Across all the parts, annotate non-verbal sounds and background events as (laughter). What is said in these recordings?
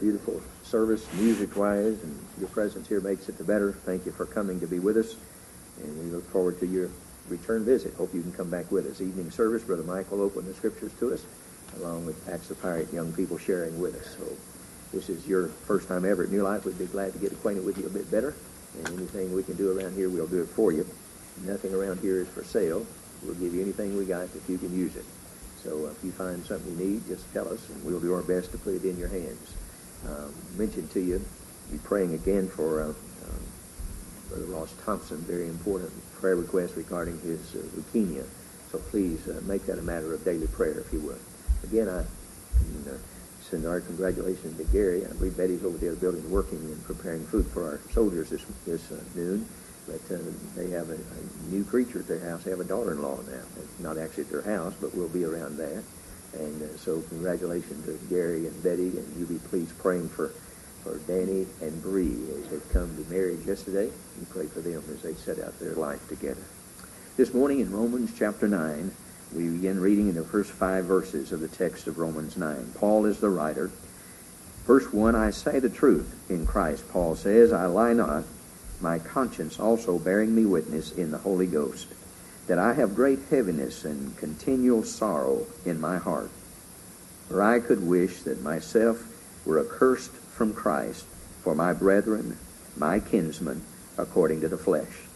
beautiful service, music-wise, and your presence here makes it the better. Thank you for coming to be with us, and we look forward to your return visit. Hope you can come back with us. Evening service, Brother Michael opened the scriptures to us, along with Acts of Pirate young people sharing with us. So this is your first time ever at New Life. We'd be glad to get acquainted with you a bit better, and anything we can do around here, we'll do it for you. Nothing around here is for sale. We'll give you anything we got if you can use it. So if you find something you need, just tell us, and we'll do our best to put it in your hands. Um, mentioned to you, be praying again for uh, um, Brother Ross Thompson, very important prayer request regarding his uh, leukemia. So please uh, make that a matter of daily prayer, if you would. Again, I can, send our congratulations to Gary. I believe Betty's over there building, working and preparing food for our soldiers this, this uh, noon. But uh, they have a, a new creature at their house. They have a daughter-in-law now. It's not actually at their house, but we'll be around that. And uh, so congratulations to Gary and Betty, and you be please praying for, for Danny and Bree as they've come to marriage yesterday. You pray for them as they set out their life together. This morning in Romans chapter 9, we begin reading in the first five verses of the text of Romans 9. Paul is the writer. Verse 1, I say the truth in Christ, Paul says, I lie not, my conscience also bearing me witness in the Holy Ghost, that I have great heaviness and continual sorrow in my heart. For I could wish that myself were accursed from Christ for my brethren, my kinsmen, according to the flesh,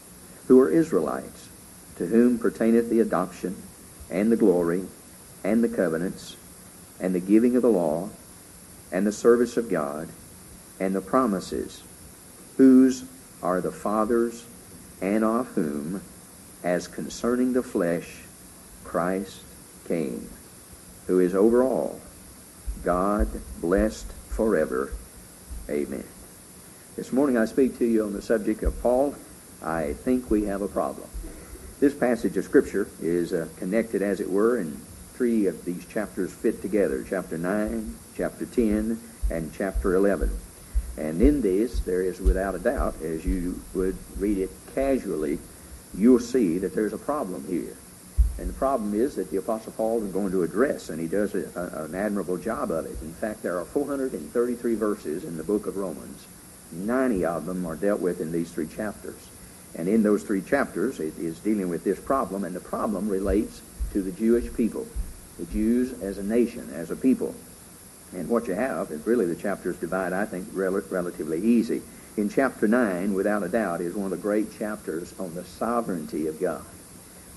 who are Israelites, to whom pertaineth the adoption, and the glory, and the covenants, and the giving of the law, and the service of God, and the promises, whose are the fathers, and of whom, as concerning the flesh, Christ came, who is over all, God blessed forever. Amen. This morning I speak to you on the subject of Paul. I think we have a problem. This passage of Scripture is uh, connected, as it were, and three of these chapters fit together chapter 9, chapter 10, and chapter 11. And in this, there is without a doubt, as you would read it casually, you'll see that there's a problem here. And the problem is that the Apostle Paul is going to address, and he does a, a, an admirable job of it. In fact, there are 433 verses in the book of Romans. 90 of them are dealt with in these three chapters. And in those three chapters, it is dealing with this problem, and the problem relates to the Jewish people, the Jews as a nation, as a people. And what you have is really the chapters divide, I think, rel- relatively easy. In chapter 9, without a doubt, is one of the great chapters on the sovereignty of God.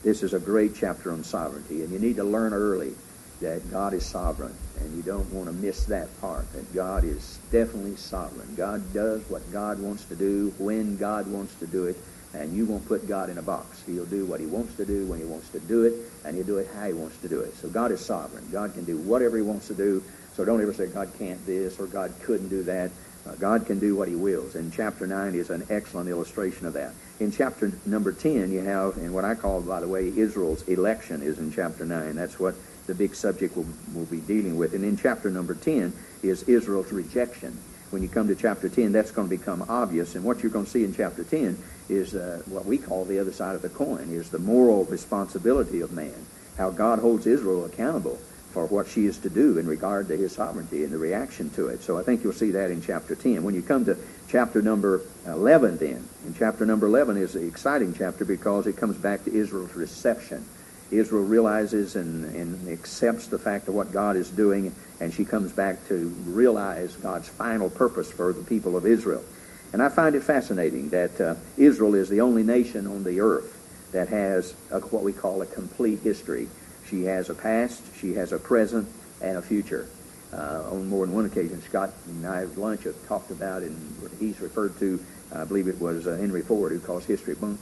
This is a great chapter on sovereignty, and you need to learn early that God is sovereign, and you don't want to miss that part, that God is definitely sovereign. God does what God wants to do, when God wants to do it, and you won't put God in a box. He'll do what he wants to do when he wants to do it, and he'll do it how he wants to do it. So God is sovereign. God can do whatever he wants to do, so don't ever say God can't this or God couldn't do that. Uh, God can do what he wills. And chapter 9 is an excellent illustration of that. In chapter number 10, you have, and what I call, by the way, Israel's election is in chapter 9. That's what the big subject will, will be dealing with. And in chapter number 10 is Israel's rejection. When you come to chapter 10, that's going to become obvious. And what you're going to see in chapter 10 is uh, what we call the other side of the coin, is the moral responsibility of man, how God holds Israel accountable for what she is to do in regard to his sovereignty and the reaction to it. So I think you'll see that in chapter 10. When you come to chapter number 11 then, in chapter number 11 is the exciting chapter because it comes back to Israel's reception. Israel realizes and, and accepts the fact of what God is doing, and she comes back to realize God's final purpose for the people of Israel. And I find it fascinating that uh, Israel is the only nation on the earth that has a, what we call a complete history. She has a past, she has a present, and a future. Uh, on more than one occasion, Scott and I at lunch have talked about, and he's referred to, I believe it was uh, Henry Ford who calls history bunk.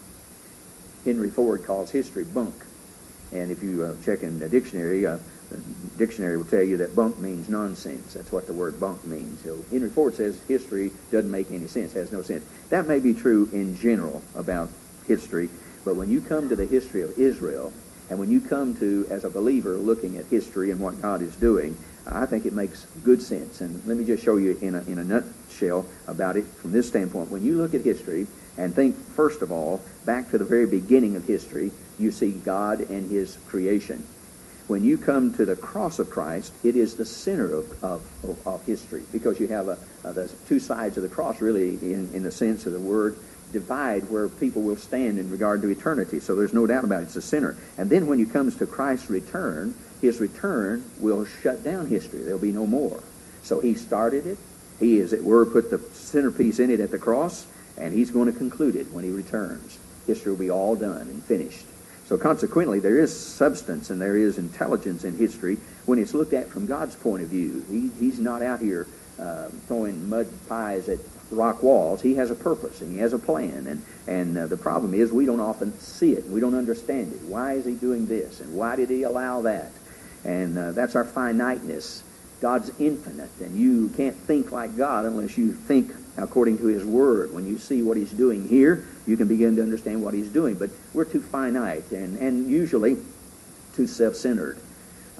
Henry Ford calls history bunk. And if you uh, check in the dictionary, uh, the dictionary will tell you that bunk means nonsense. That's what the word bunk means. So Henry Ford says history doesn't make any sense, has no sense. That may be true in general about history, but when you come to the history of Israel, and when you come to, as a believer, looking at history and what God is doing, I think it makes good sense. And let me just show you in a, in a nutshell about it from this standpoint. When you look at history and think, first of all, back to the very beginning of history, you see God and his creation. when you come to the cross of Christ, it is the center of, of, of, history because you have a, a, the two sides of the cross, really, in, in the sense of the word, divide where people will stand in regard to eternity. So there's no doubt about it. It's a sinner. And then when it comes to Christ's return, his return will shut down history. There'll be no more. So he started it. He, as it were, put the centerpiece in it at the cross, and he's going to conclude it when he returns. History will be all done and finished. So consequently, there is substance and there is intelligence in history when it's looked at from God's point of view. He, he's not out here uh, throwing mud pies at rock walls. He has a purpose and he has a plan. And, and uh, the problem is we don't often see it. We don't understand it. Why is he doing this? And why did he allow that? And uh, that's our finiteness. God's infinite, and you can't think like God unless you think according to His Word. When you see what He's doing here, you can begin to understand what He's doing. But we're too finite and, and usually too self-centered.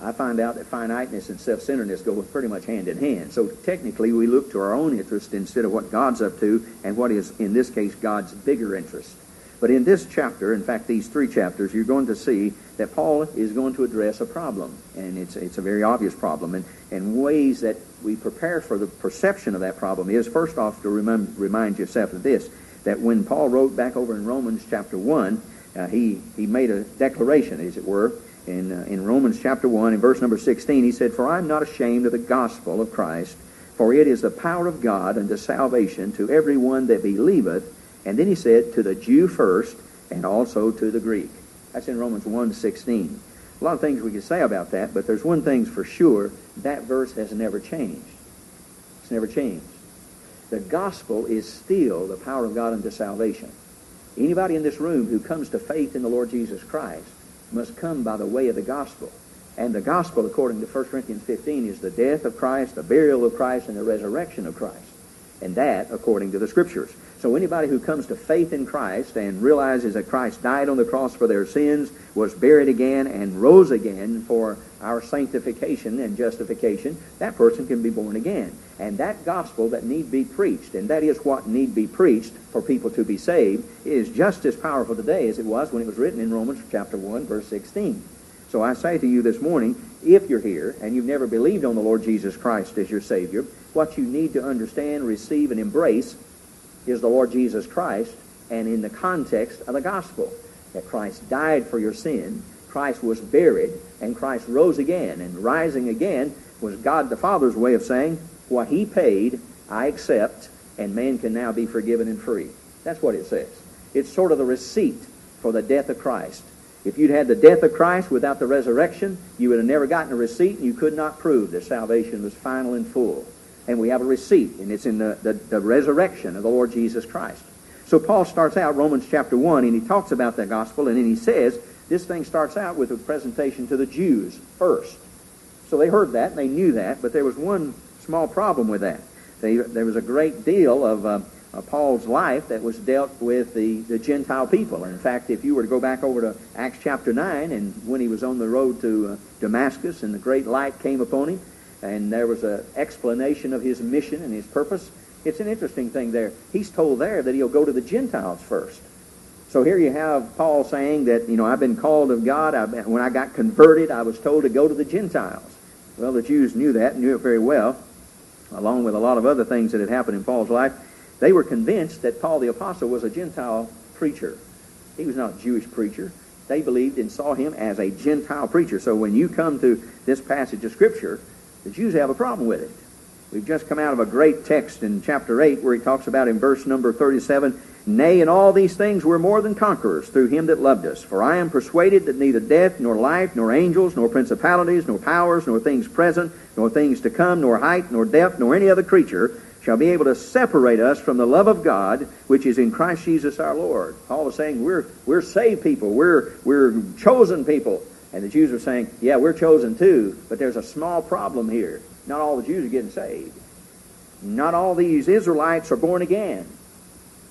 I find out that finiteness and self-centeredness go pretty much hand in hand. So technically, we look to our own interest instead of what God's up to and what is, in this case, God's bigger interest. But in this chapter, in fact, these three chapters, you're going to see that Paul is going to address a problem. And it's, it's a very obvious problem. And, and ways that we prepare for the perception of that problem is, first off, to remind, remind yourself of this, that when Paul wrote back over in Romans chapter 1, uh, he, he made a declaration, as it were, in, uh, in Romans chapter 1, in verse number 16, he said, For I am not ashamed of the gospel of Christ, for it is the power of God unto salvation to every one that believeth, and then he said, to the Jew first, and also to the Greek. That's in Romans 1 16. A lot of things we could say about that, but there's one thing for sure. That verse has never changed. It's never changed. The gospel is still the power of God unto salvation. Anybody in this room who comes to faith in the Lord Jesus Christ must come by the way of the gospel. And the gospel, according to 1 Corinthians 15, is the death of Christ, the burial of Christ, and the resurrection of Christ. And that according to the Scriptures. So anybody who comes to faith in Christ and realizes that Christ died on the cross for their sins, was buried again, and rose again for our sanctification and justification, that person can be born again. And that gospel that need be preached, and that is what need be preached for people to be saved, is just as powerful today as it was when it was written in Romans chapter 1, verse 16. So I say to you this morning, if you're here and you've never believed on the Lord Jesus Christ as your Savior, what you need to understand, receive, and embrace is the Lord Jesus Christ and in the context of the gospel. That Christ died for your sin, Christ was buried, and Christ rose again. And rising again was God the Father's way of saying, what he paid, I accept, and man can now be forgiven and free. That's what it says. It's sort of the receipt for the death of Christ. If you'd had the death of Christ without the resurrection, you would have never gotten a receipt, and you could not prove that salvation was final and full and we have a receipt, and it's in the, the, the, resurrection of the Lord Jesus Christ. So Paul starts out Romans chapter 1, and he talks about the gospel, and then he says this thing starts out with a presentation to the Jews first. So they heard that, and they knew that, but there was one small problem with that. They, there was a great deal of uh, uh, Paul's life that was dealt with the, the Gentile people. And in fact, if you were to go back over to Acts chapter 9, and when he was on the road to uh, Damascus, and the great light came upon him, and there was an explanation of his mission and his purpose. It's an interesting thing there. He's told there that he'll go to the Gentiles first. So here you have Paul saying that, you know, I've been called of God. I, when I got converted, I was told to go to the Gentiles. Well, the Jews knew that, knew it very well, along with a lot of other things that had happened in Paul's life. They were convinced that Paul the Apostle was a Gentile preacher. He was not a Jewish preacher. They believed and saw him as a Gentile preacher. So when you come to this passage of Scripture, the Jews have a problem with it. We've just come out of a great text in chapter 8 where he talks about in verse number 37, Nay, in all these things we're more than conquerors through him that loved us. For I am persuaded that neither death, nor life, nor angels, nor principalities, nor powers, nor things present, nor things to come, nor height, nor depth, nor any other creature shall be able to separate us from the love of God which is in Christ Jesus our Lord. Paul is saying we're, we're saved people. We're, we're chosen people. And the Jews were saying, yeah, we're chosen too, but there's a small problem here. Not all the Jews are getting saved. Not all these Israelites are born again.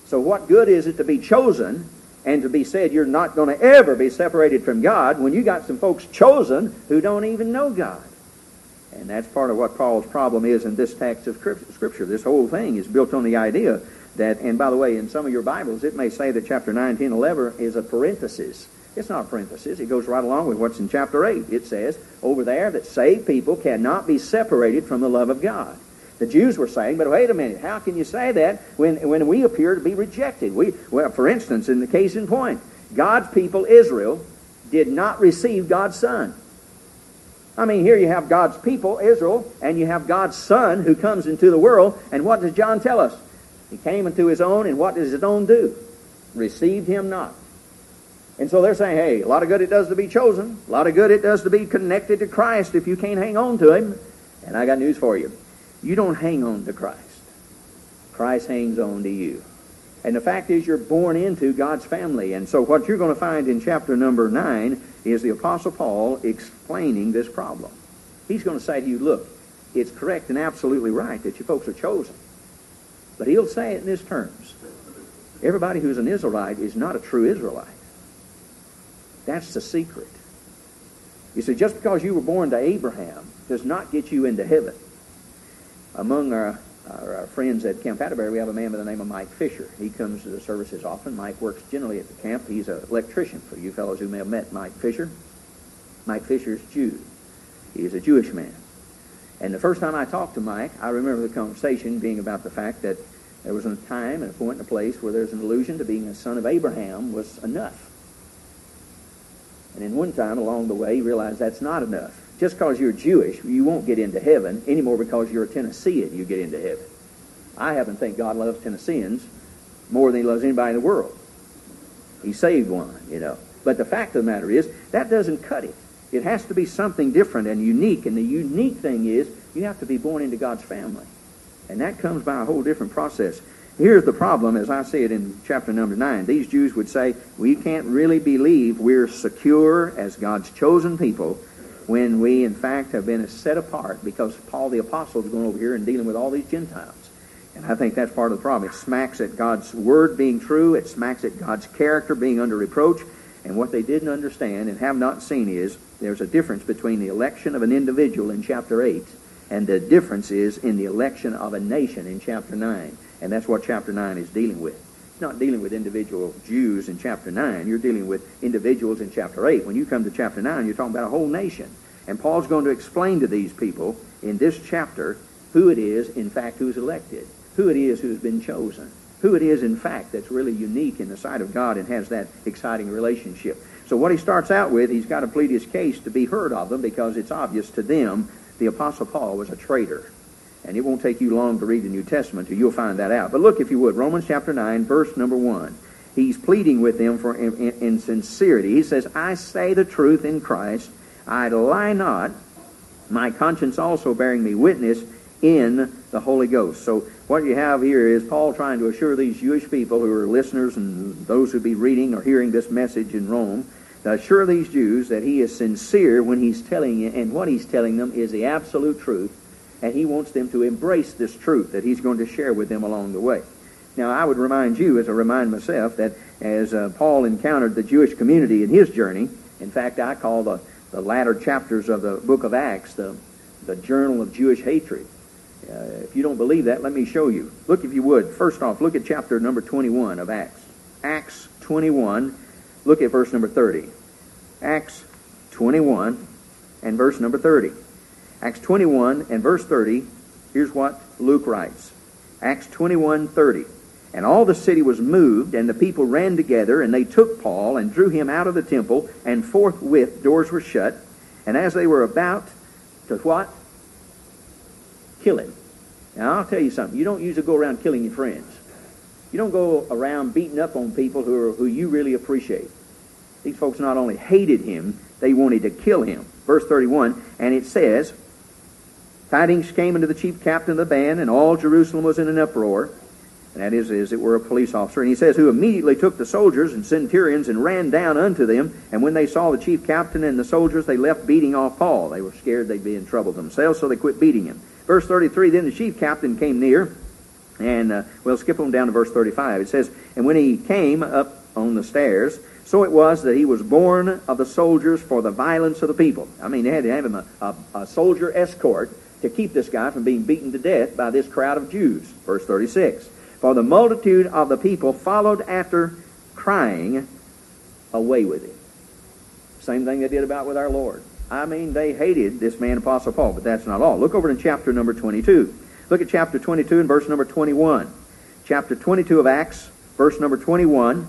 So what good is it to be chosen and to be said you're not going to ever be separated from God when you got some folks chosen who don't even know God? And that's part of what Paul's problem is in this text of Scripture. This whole thing is built on the idea that, and by the way, in some of your Bibles, it may say that chapter 9, 10, 11 is a parenthesis It's not a parenthesis. It goes right along with what's in chapter 8. It says over there that saved people cannot be separated from the love of God. The Jews were saying, but wait a minute, how can you say that when, when we appear to be rejected? We, well, for instance, in the case in point, God's people, Israel, did not receive God's Son. I mean, here you have God's people, Israel, and you have God's Son who comes into the world, and what does John tell us? He came into his own, and what does his own do? Received him not. And so they're saying, hey, a lot of good it does to be chosen, a lot of good it does to be connected to Christ if you can't hang on to him. And I got news for you. You don't hang on to Christ. Christ hangs on to you. And the fact is, you're born into God's family. And so, what you're going to find in chapter number 9 is the Apostle Paul explaining this problem. He's going to say to you, look, it's correct and absolutely right that you folks are chosen. But he'll say it in his terms everybody who's an Israelite is not a true Israelite. That's the secret. You see, just because you were born to Abraham does not get you into heaven among our, our, our, friends at Camp Atterbury, we have a man by the name of Mike Fisher. He comes to the services often. Mike works generally at the camp. He's an electrician for you fellows who may have met Mike Fisher. Mike Fisher's Jew. He is a Jewish man. And the first time I talked to Mike, I remember the conversation being about the fact that there was a time and a point and a place where there's an illusion to being a son of Abraham was enough. And in one time along the way, he realized that's not enough just because you're Jewish, you won't get into heaven anymore because you're a Tennessean, you get into heaven. I happen to think God loves Tennesseans more than he loves anybody in the world. He saved one, you know. But the fact of the matter is, that doesn't cut it. It has to be something different and unique. And the unique thing is, you have to be born into God's family. And that comes by a whole different process. Here's the problem, as I see it in chapter number 9. These Jews would say, we can't really believe we're secure as God's chosen people when we, in fact, have been set apart because Paul the Apostle is going over here and dealing with all these Gentiles. And I think that's part of the problem. It smacks at God's word being true. It smacks at God's character being under reproach. And what they didn't understand and have not seen is there's a difference between the election of an individual in chapter 8 and the difference is in the election of a nation in chapter 9. And that's what chapter 9 is dealing with. It's not dealing with individual Jews in chapter 9. You're dealing with individuals in chapter 8. When you come to chapter 9, you're talking about a whole nation. And Paul's going to explain to these people in this chapter who it is, in fact, who's elected, who it is who's been chosen, who it is, in fact, that's really unique in the sight of God and has that exciting relationship. So what he starts out with, he's got to plead his case to be heard of them because it's obvious to them the Apostle Paul was a traitor. And it won't take you long to read the New Testament till you'll find that out. But look, if you would, Romans chapter 9, verse number 1. He's pleading with them for in, in, in sincerity. He says, I say the truth in Christ I lie not, my conscience also bearing me witness in the Holy Ghost. So what you have here is Paul trying to assure these Jewish people who are listeners and those who be reading or hearing this message in Rome, to assure these Jews that he is sincere when he's telling it, and what he's telling them is the absolute truth, and he wants them to embrace this truth that he's going to share with them along the way. Now, I would remind you, as I remind myself, that as uh, Paul encountered the Jewish community in his journey, in fact, I call the the latter chapters of the book of Acts, the, the journal of Jewish hatred. Uh, if you don't believe that, let me show you. Look, if you would. First off, look at chapter number 21 of Acts. Acts 21, look at verse number 30. Acts 21 and verse number 30. Acts 21 and verse 30, here's what Luke writes. Acts 21, 30. And all the city was moved, and the people ran together, and they took Paul and drew him out of the temple, and forthwith doors were shut. And as they were about to what? Kill him. Now, I'll tell you something. You don't usually go around killing your friends. You don't go around beating up on people who, are, who you really appreciate. These folks not only hated him, they wanted to kill him. Verse 31, and it says, Tidings came unto the chief captain of the band, and all Jerusalem was in an uproar. That is, as it were, a police officer. And he says, Who immediately took the soldiers and centurions and ran down unto them. And when they saw the chief captain and the soldiers, they left beating off Paul. They were scared they'd be in trouble themselves, so they quit beating him. Verse 33 Then the chief captain came near. And uh, we'll skip on down to verse 35. It says, And when he came up on the stairs, so it was that he was born of the soldiers for the violence of the people. I mean, they had to have him a, a, a soldier escort to keep this guy from being beaten to death by this crowd of Jews. Verse 36. For the multitude of the people followed after, crying, Away with him. Same thing they did about with our Lord. I mean, they hated this man, Apostle Paul, but that's not all. Look over in chapter number 22. Look at chapter 22 and verse number 21. Chapter 22 of Acts, verse number 21.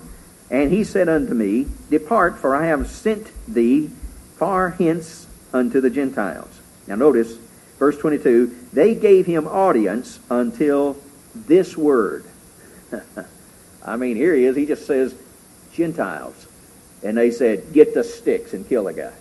And he said unto me, Depart, for I have sent thee far hence unto the Gentiles. Now notice, verse 22, they gave him audience until this word. (laughs) I mean, here he is. He just says, Gentiles. And they said, get the sticks and kill the guy.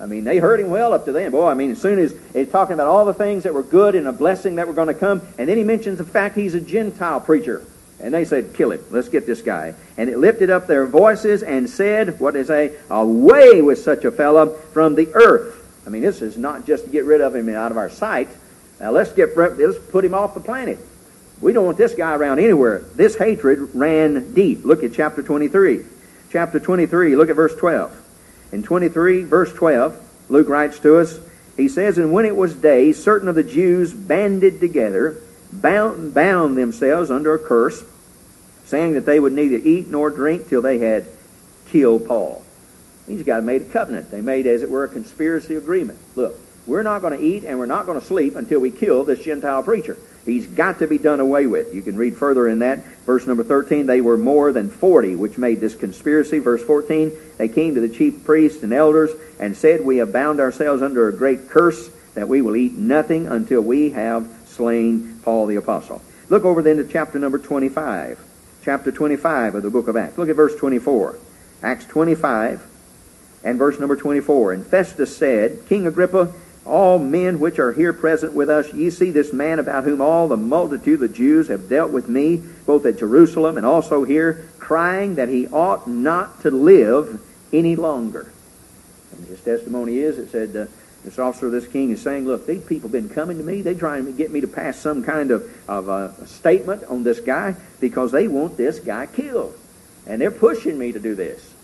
I mean, they heard him well up to then. Boy, I mean, as soon as he's talking about all the things that were good and a blessing that were going to come, and then he mentions the fact he's a Gentile preacher. And they said, kill him. Let's get this guy. And it lifted up their voices and said, what they say, away with such a fellow from the earth. I mean, this is not just to get rid of him out of our sight. Now let's get let's put him off the planet. We don't want this guy around anywhere. This hatred ran deep. Look at chapter 23. Chapter 23, look at verse 12. In 23, verse 12, Luke writes to us, he says, And when it was day, certain of the Jews banded together, bound, bound themselves under a curse, saying that they would neither eat nor drink till they had killed Paul. These guys made a covenant. They made, as it were, a conspiracy agreement. Look, we're not going to eat and we're not going to sleep until we kill this Gentile preacher. He's got to be done away with. You can read further in that. Verse number 13, they were more than 40 which made this conspiracy. Verse 14, they came to the chief priests and elders and said, We have bound ourselves under a great curse that we will eat nothing until we have slain Paul the apostle. Look over then to chapter number 25. Chapter 25 of the book of Acts. Look at verse 24. Acts 25 and verse number 24. And Festus said, King Agrippa, all men which are here present with us, ye see this man about whom all the multitude of the Jews have dealt with me, both at Jerusalem and also here, crying that he ought not to live any longer. And his testimony is, it said, uh, this officer of this king is saying, look, these people have been coming to me. They're trying to get me to pass some kind of, of uh, statement on this guy because they want this guy killed. And they're pushing me to do this.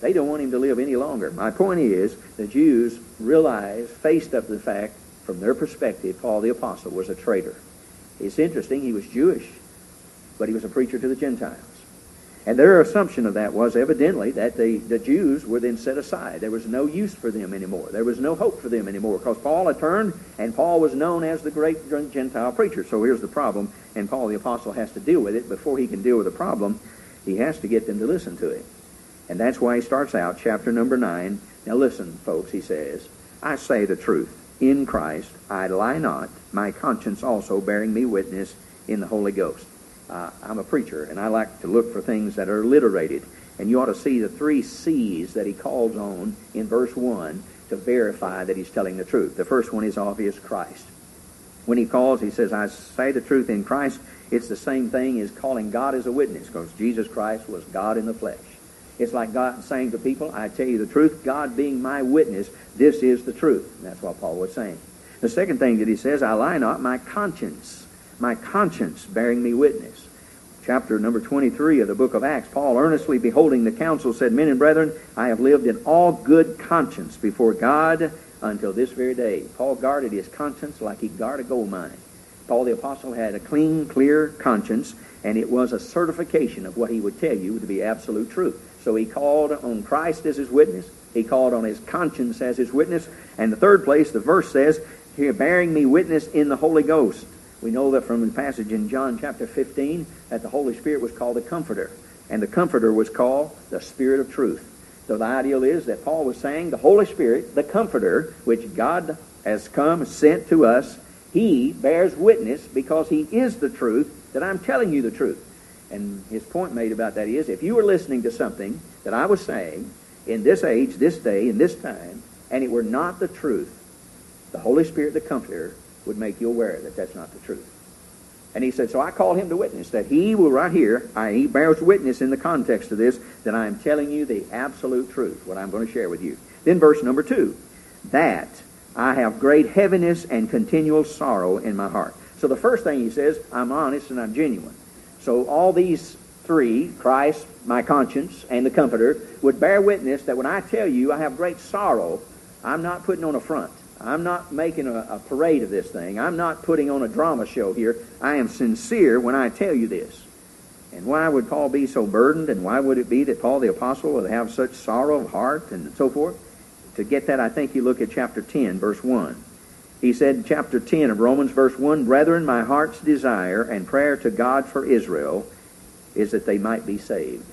They don't want him to live any longer. My point is, the Jews realized, faced up to the fact, from their perspective, Paul the Apostle was a traitor. It's interesting, he was Jewish, but he was a preacher to the Gentiles. And their assumption of that was evidently that the, the Jews were then set aside. There was no use for them anymore. There was no hope for them anymore because Paul had turned and Paul was known as the great Gentile preacher. So here's the problem, and Paul the Apostle has to deal with it. Before he can deal with the problem, he has to get them to listen to him. And that's why he starts out chapter number 9. Now listen, folks, he says, I say the truth. In Christ I lie not, my conscience also bearing me witness in the Holy Ghost. Uh, I'm a preacher, and I like to look for things that are alliterated. And you ought to see the three C's that he calls on in verse 1 to verify that he's telling the truth. The first one is obvious Christ. When he calls, he says, I say the truth in Christ. It's the same thing as calling God as a witness, because Jesus Christ was God in the flesh. It's like God saying to people, I tell you the truth, God being my witness, this is the truth. And that's what Paul was saying. The second thing that he says, I lie not, my conscience, my conscience bearing me witness. Chapter number 23 of the book of Acts, Paul, earnestly beholding the council, said, Men and brethren, I have lived in all good conscience before God until this very day. Paul guarded his conscience like he guarded a gold mine. Paul the Apostle had a clean, clear conscience, and it was a certification of what he would tell you to be absolute truth. So he called on Christ as his witness. He called on his conscience as his witness. And the third place, the verse says, here, bearing me witness in the Holy Ghost. We know that from the passage in John chapter 15 that the Holy Spirit was called the Comforter. And the Comforter was called the Spirit of Truth. So the ideal is that Paul was saying the Holy Spirit, the Comforter, which God has come, sent to us, he bears witness because he is the truth that I'm telling you the truth. And his point made about that is if you were listening to something that I was saying in this age, this day, in this time, and it were not the truth, the Holy Spirit, the Comforter, would make you aware that that's not the truth. And he said, so I called him to witness that he will right here, I, he bears witness in the context of this, that I am telling you the absolute truth, what I'm going to share with you. Then verse number two, that I have great heaviness and continual sorrow in my heart. So the first thing he says, I'm honest and I'm genuine. So all these three, Christ, my conscience, and the Comforter, would bear witness that when I tell you I have great sorrow, I'm not putting on a front. I'm not making a, a, parade of this thing. I'm not putting on a drama show here. I am sincere when I tell you this. And why would Paul be so burdened? And why would it be that Paul the Apostle would have such sorrow of heart and so forth? To get that, I think you look at chapter 10, verse 1. He said in chapter 10 of Romans, verse 1, Brethren, my heart's desire and prayer to God for Israel is that they might be saved.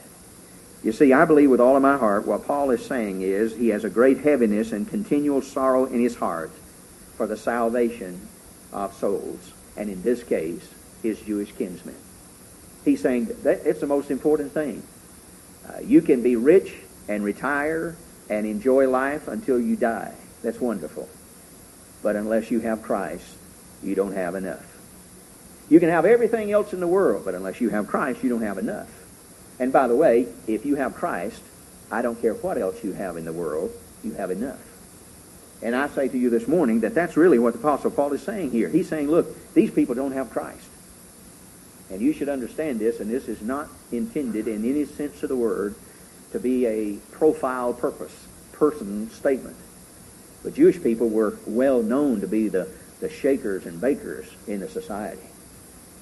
You see, I believe with all of my heart what Paul is saying is he has a great heaviness and continual sorrow in his heart for the salvation of souls, and in this case, his Jewish kinsmen. He's saying that it's the most important thing. Uh, you can be rich and retire and enjoy life until you die. That's wonderful. But unless you have Christ, you don't have enough. You can have everything else in the world, but unless you have Christ, you don't have enough. And by the way, if you have Christ, I don't care what else you have in the world, you have enough. And I say to you this morning that that's really what the Apostle Paul is saying here. He's saying, look, these people don't have Christ. And you should understand this, and this is not intended in any sense of the word to be a profile purpose, person statement. But Jewish people were well known to be the, the shakers and bakers in the society.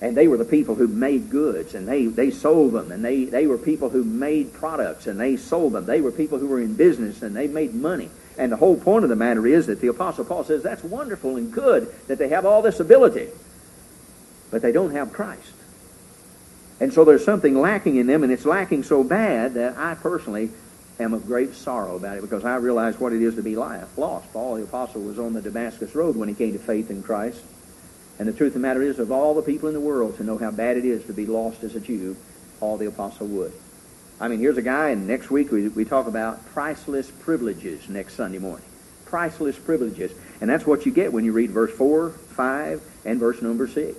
And they were the people who made goods and they, they sold them. And they, they were people who made products and they sold them. They were people who were in business and they made money. And the whole point of the matter is that the Apostle Paul says that's wonderful and good that they have all this ability. But they don't have Christ. And so there's something lacking in them, and it's lacking so bad that I personally am of great sorrow about it because I realize what it is to be lost. Paul the Apostle was on the Damascus Road when he came to faith in Christ. And the truth of the matter is, of all the people in the world to know how bad it is to be lost as a Jew, all the Apostle would. I mean, here's a guy, and next week we, we talk about priceless privileges next Sunday morning. Priceless privileges. And that's what you get when you read verse 4, 5, and verse number 6.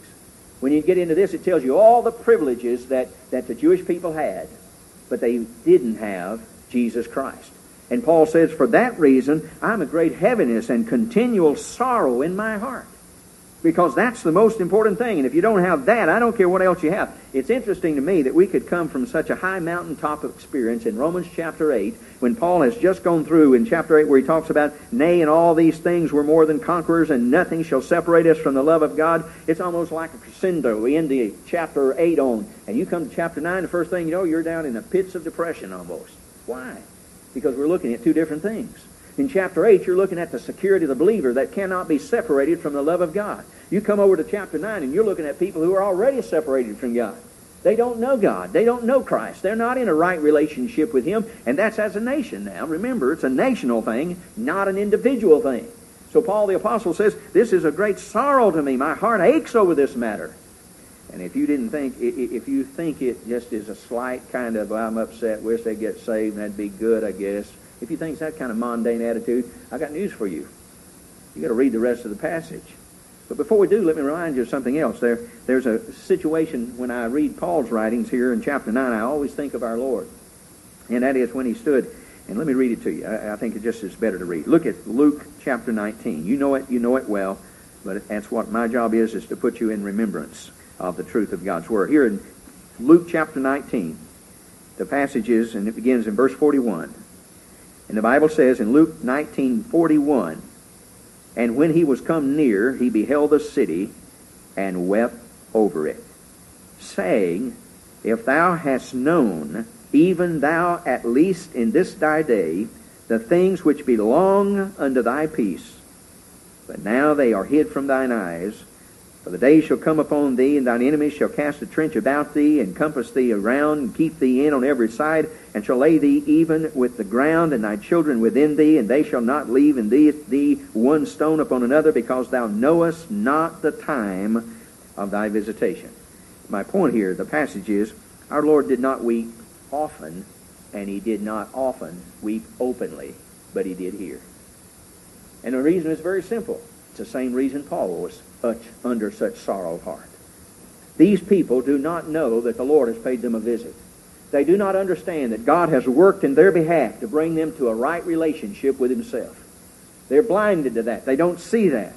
When you get into this, it tells you all the privileges that, that the Jewish people had, but they didn't have Jesus Christ. And Paul says, For that reason, I'm a great heaviness and continual sorrow in my heart. Because that's the most important thing. And if you don't have that, I don't care what else you have. It's interesting to me that we could come from such a high mountaintop of experience in Romans chapter 8, when Paul has just gone through in chapter 8 where he talks about, Nay, and all these things were more than conquerors, and nothing shall separate us from the love of God. It's almost like a crescendo. We end the chapter 8 on, and you come to chapter 9, the first thing you know, you're down in the pits of depression almost. Why? Because we're looking at two different things. In chapter 8, you're looking at the security of the believer that cannot be separated from the love of God. You come over to chapter 9 and you're looking at people who are already separated from God. They don't know God. They don't know Christ. They're not in a right relationship with Him, and that's as a nation now. Remember, it's a national thing, not an individual thing. So Paul the Apostle says, This is a great sorrow to me. My heart aches over this matter. And if you didn't think, if you think it just is a slight kind of, I'm upset, wish they'd get saved, and that'd be good, I guess, if you think it's that kind of mundane attitude, I got news for you. You got to read the rest of the passage. But before we do, let me remind you of something else. There, there's a situation when I read Paul's writings here in chapter 9, I always think of our Lord. And that is when he stood, and let me read it to you. I, I think it just is better to read. Look at Luke chapter 19. You know it, you know it well, but that's what my job is, is to put you in remembrance of the truth of God's Word. Here in Luke chapter 19, the passage is, and it begins in verse 41. And the Bible says in Luke 19:41, and when he was come near, he beheld the city and wept over it, saying, If thou hast known, even thou at least in this thy day, the things which belong unto thy peace, but now they are hid from thine eyes, for the day shall come upon thee, and thine enemies shall cast a trench about thee, and compass thee around, and keep thee in on every side, and shall lay thee even with the ground, and thy children within thee, and they shall not leave in thee, thee one stone upon another, because thou knowest not the time of thy visitation. My point here, the passage is, our Lord did not weep often, and he did not often weep openly, but he did here. And the reason is very simple. It's the same reason Paul was such, under such sorrow heart. These people do not know that the Lord has paid them a visit. They do not understand that God has worked in their behalf to bring them to a right relationship with himself. They're blinded to that. They don't see that.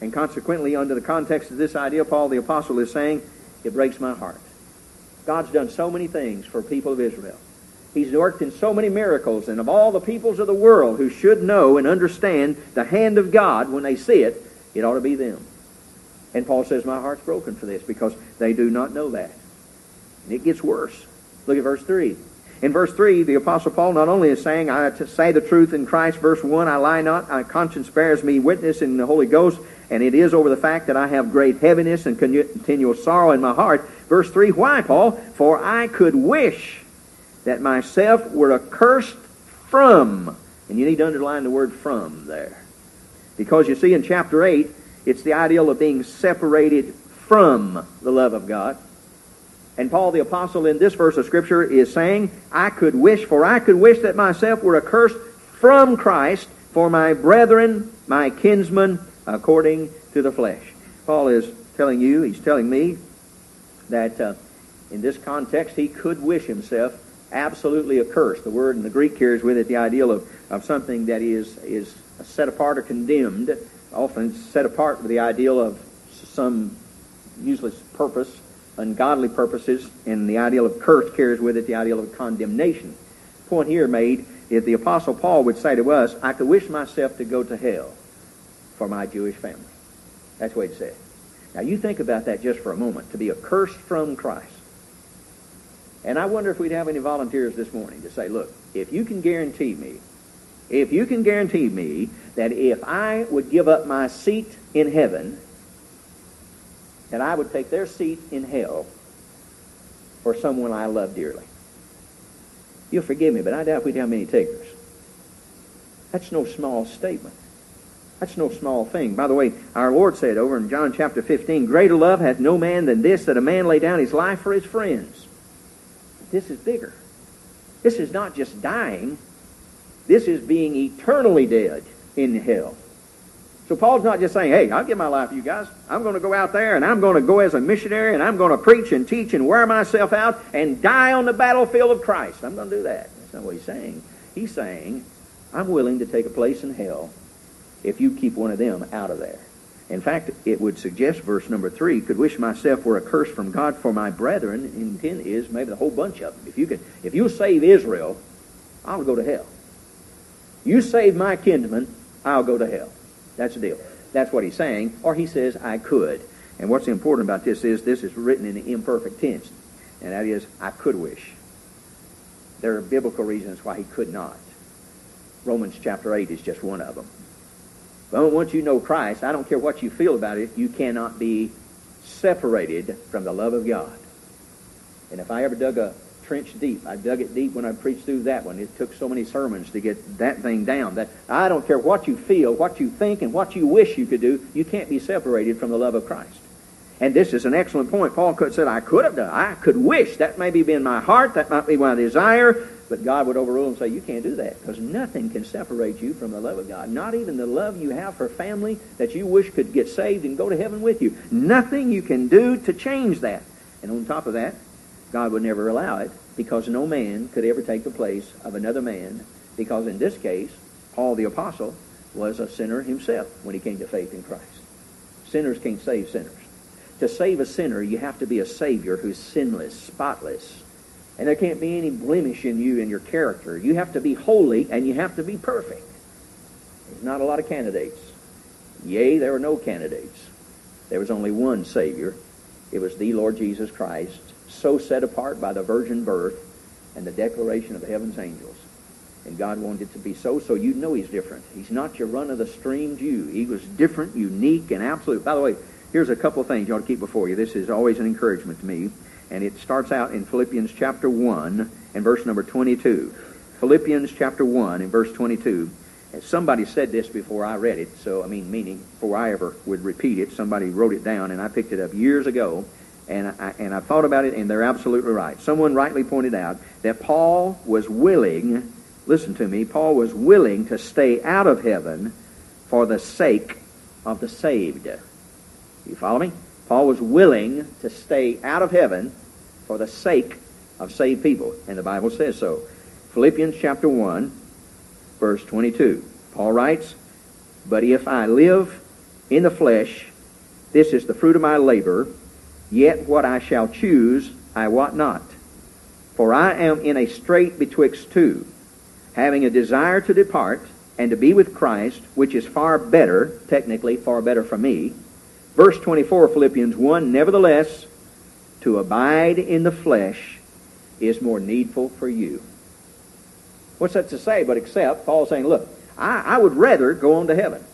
And consequently, under the context of this idea, Paul the Apostle is saying, it breaks my heart. God's done so many things for people of Israel. He's worked in so many miracles, and of all the peoples of the world who should know and understand the hand of God when they see it, it ought to be them. And Paul says, My heart's broken for this because they do not know that. And it gets worse. Look at verse 3. In verse 3, the Apostle Paul not only is saying, I say the truth in Christ, verse 1, I lie not, my conscience bears me witness in the Holy Ghost, and it is over the fact that I have great heaviness and continual sorrow in my heart. Verse 3, why, Paul? For I could wish that myself were accursed from. And you need to underline the word from there. Because you see in chapter 8, it's the ideal of being separated from the love of God. And Paul the Apostle in this verse of Scripture is saying, I could wish, for I could wish that myself were accursed from Christ for my brethren, my kinsmen, according to the flesh. Paul is telling you, he's telling me, that uh, in this context he could wish himself absolutely accursed. The word in the Greek carries with it the ideal of, of something that is, is set apart or condemned, often set apart with the ideal of some useless purpose ungodly purposes, and the ideal of curse carries with it the ideal of condemnation. The point here made is the Apostle Paul would say to us, I could wish myself to go to hell for my Jewish family. That's what he said. Now you think about that just for a moment, to be accursed from Christ. And I wonder if we'd have any volunteers this morning to say, look, if you can guarantee me, if you can guarantee me that if I would give up my seat in heaven that I would take their seat in hell for someone I love dearly. You'll forgive me, but I doubt we'd have many takers. That's no small statement. That's no small thing. By the way, our Lord said over in John chapter 15, Greater love hath no man than this, that a man lay down his life for his friends. This is bigger. This is not just dying. This is being eternally dead in hell. So Paul's not just saying, hey, I'll give my life to you guys. I'm going to go out there and I'm going to go as a missionary and I'm going to preach and teach and wear myself out and die on the battlefield of Christ. I'm going to do that. That's not what he's saying. He's saying, I'm willing to take a place in hell if you keep one of them out of there. In fact, it would suggest verse number three, could wish myself were a curse from God for my brethren. Intent is maybe the whole bunch of them. If you could, if you save Israel, I'll go to hell. You save my kinsman, I'll go to hell. That's the deal. That's what he's saying. Or he says, I could. And what's important about this is this is written in the imperfect tense. And that is, I could wish. There are biblical reasons why he could not. Romans chapter 8 is just one of them. But once you know Christ, I don't care what you feel about it, you cannot be separated from the love of God. And if I ever dug a trench deep. I dug it deep when I preached through that one. It took so many sermons to get that thing down. That I don't care what you feel, what you think, and what you wish you could do, you can't be separated from the love of Christ. And this is an excellent point. Paul could said, I could have done. I could wish. That may be in my heart. That might be my desire. But God would overrule and say, you can't do that. Because nothing can separate you from the love of God. Not even the love you have for family that you wish could get saved and go to heaven with you. Nothing you can do to change that. And on top of that, God would never allow it because no man could ever take the place of another man because in this case, Paul the Apostle was a sinner himself when he came to faith in Christ. Sinners can't save sinners. To save a sinner, you have to be a Savior who's sinless, spotless. And there can't be any blemish in you and your character. You have to be holy and you have to be perfect. There's not a lot of candidates. Yea, there were no candidates. There was only one Savior. It was the Lord Jesus Christ so set apart by the virgin birth and the declaration of the heaven's angels. And God wanted it to be so, so you know he's different. He's not your run-of-the-stream Jew. He was different, unique, and absolute. By the way, here's a couple of things you ought to keep before you. This is always an encouragement to me. And it starts out in Philippians chapter 1 and verse number 22. Philippians chapter 1 and verse 22. And somebody said this before I read it, so I mean, meaning before I ever would repeat it, somebody wrote it down, and I picked it up years ago and I, and I thought about it, and they're absolutely right. Someone rightly pointed out that Paul was willing, listen to me, Paul was willing to stay out of heaven for the sake of the saved. You follow me? Paul was willing to stay out of heaven for the sake of saved people, and the Bible says so. Philippians chapter 1, verse 22. Paul writes, But if I live in the flesh, this is the fruit of my labor, Yet what I shall choose, I wot not. For I am in a strait betwixt two, having a desire to depart and to be with Christ, which is far better, technically far better for me. Verse 24, Philippians 1, Nevertheless, to abide in the flesh is more needful for you. What's that to say but except Paul saying, look, I, I would rather go on to heaven.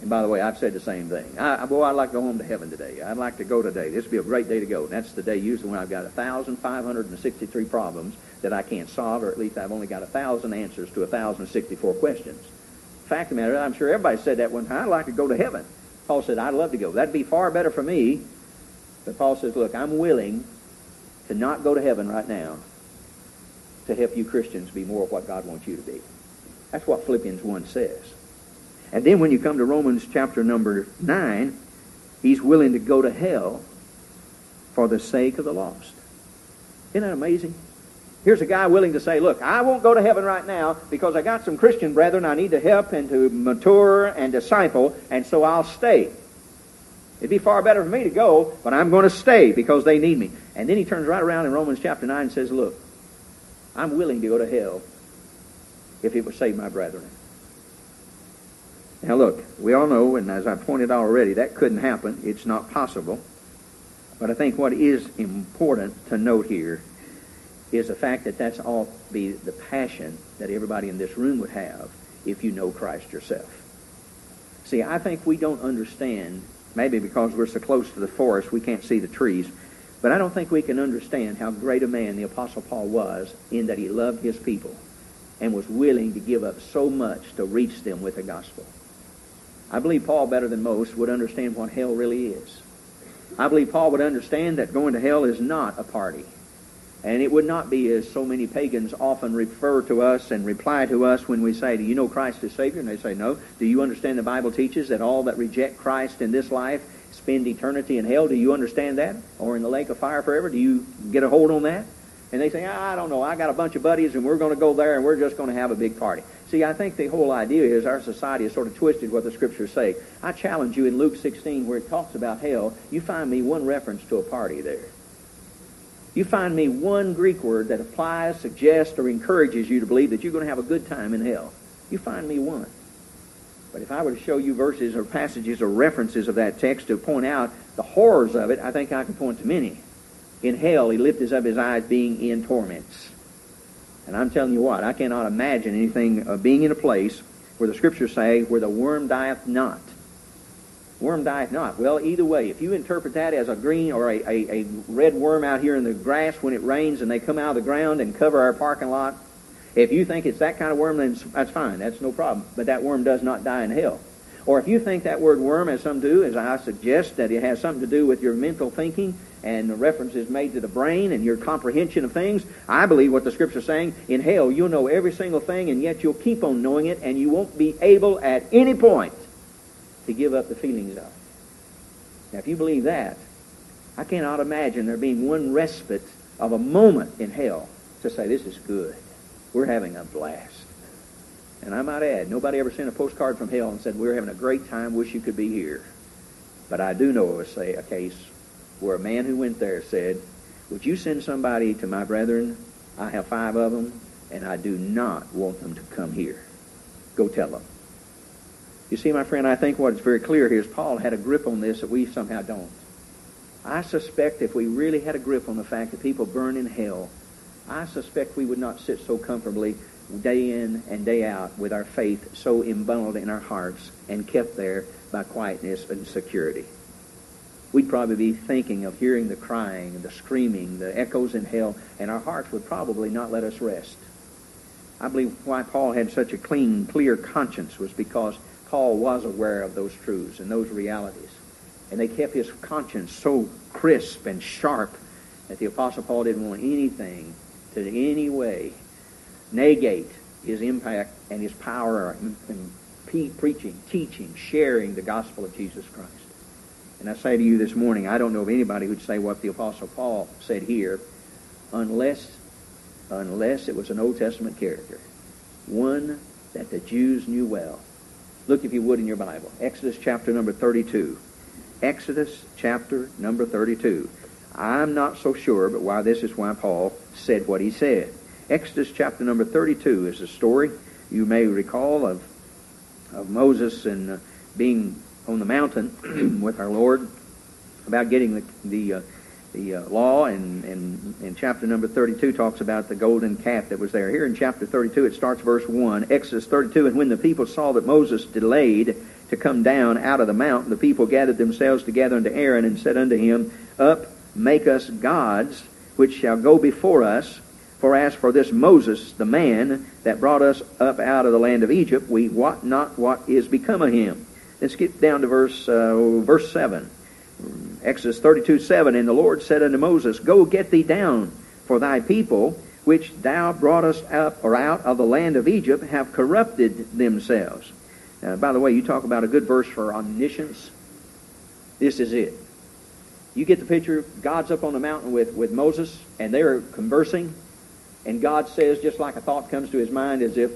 And by the way, I've said the same thing. I, boy, I'd like to go home to heaven today. I'd like to go today. This would be a great day to go. And that's the day usually when I've got 1,563 problems that I can't solve, or at least I've only got 1,000 answers to 1,064 questions. Fact of the matter, I'm sure everybody said that one time. I'd like to go to heaven. Paul said, I'd love to go. That'd be far better for me. But Paul says, look, I'm willing to not go to heaven right now to help you Christians be more of what God wants you to be. That's what Philippians 1 says. And then when you come to Romans chapter number 9, he's willing to go to hell for the sake of the lost. Isn't that amazing? Here's a guy willing to say, look, I won't go to heaven right now because I got some Christian brethren I need to help and to mature and disciple, and so I'll stay. It'd be far better for me to go, but I'm going to stay because they need me. And then he turns right around in Romans chapter 9 and says, look, I'm willing to go to hell if it would save my brethren. Now look, we all know, and as I pointed out already, that couldn't happen. It's not possible. But I think what is important to note here is the fact that that's all be the passion that everybody in this room would have if you know Christ yourself. See, I think we don't understand, maybe because we're so close to the forest we can't see the trees, but I don't think we can understand how great a man the Apostle Paul was in that he loved his people and was willing to give up so much to reach them with the gospel. I believe Paul, better than most, would understand what hell really is. I believe Paul would understand that going to hell is not a party. And it would not be as so many pagans often refer to us and reply to us when we say, Do you know Christ as Savior? And they say, No. Do you understand the Bible teaches that all that reject Christ in this life spend eternity in hell? Do you understand that? Or in the lake of fire forever? Do you get a hold on that? And they say, I don't know. I got a bunch of buddies and we're going to go there and we're just going to have a big party. See, I think the whole idea is our society has sort of twisted what the scriptures say. I challenge you in Luke 16 where it talks about hell, you find me one reference to a party there. You find me one Greek word that applies, suggests, or encourages you to believe that you're going to have a good time in hell. You find me one. But if I were to show you verses or passages or references of that text to point out the horrors of it, I think I can point to many. In hell, he lifted up his eyes being in torments. And I'm telling you what, I cannot imagine anything of being in a place where the scriptures say, where the worm dieth not worm dieth not. Well, either way, if you interpret that as a green or a, a, a red worm out here in the grass when it rains and they come out of the ground and cover our parking lot, if you think it's that kind of worm, then that's fine. That's no problem. But that worm does not die in hell. Or if you think that word worm as some do, as I suggest, that it has something to do with your mental thinking and the reference is made to the brain and your comprehension of things, I believe what the Scripture is saying, in hell you'll know every single thing and yet you'll keep on knowing it and you won't be able at any point to give up the feelings of. Now, if you believe that, I cannot imagine there being one respite of a moment in hell to say, this is good. We're having a blast. And I might add, nobody ever sent a postcard from hell and said, we're having a great time, wish you could be here. But I do know of a, a case where a man who went there said, would you send somebody to my brethren? I have five of them, and I do not want them to come here. Go tell them. You see, my friend, I think what is very clear here is Paul had a grip on this that we somehow don't. I suspect if we really had a grip on the fact that people burn in hell, I suspect we would not sit so comfortably day in and day out with our faith so imbundled in our hearts and kept there by quietness and security. We'd probably be thinking of hearing the crying, and the screaming, the echoes in hell, and our hearts would probably not let us rest. I believe why Paul had such a clean, clear conscience was because Paul was aware of those truths and those realities. And they kept his conscience so crisp and sharp that the Apostle Paul didn't want anything to any way negate his impact and his power in, preaching, teaching, sharing the gospel of Jesus Christ. And I say to you this morning, I don't know of anybody who'd say what the Apostle Paul said here, unless, unless it was an Old Testament character, one that the Jews knew well, Look, if you would, in your Bible. Exodus chapter number 32. Exodus chapter number 32. I'm not so sure, but why this is why Paul said what he said. Exodus chapter number 32 is a story you may recall of, of Moses and uh, being on the mountain (clears throat) with our Lord about getting the, the uh, the uh, law, and, and in chapter number 32 talks about the golden calf that was there. Here in chapter 32, it starts verse 1, Exodus 32, and when the people saw that Moses delayed to come down out of the mountain, the people gathered themselves together unto Aaron and said unto him, Up, make us gods, which shall go before us. For as for this Moses, the man that brought us up out of the land of Egypt, we wot not what is become of him. Then skip down to verse uh, verse 7. Exodus 32, 7, And the Lord said unto Moses, Go get thee down, for thy people, which thou broughtest up or out of the land of Egypt, have corrupted themselves. Uh, by the way, you talk about a good verse for omniscience. This is it. You get the picture. God's up on the mountain with, with Moses, and they're conversing. And God says, just like a thought comes to his mind, as if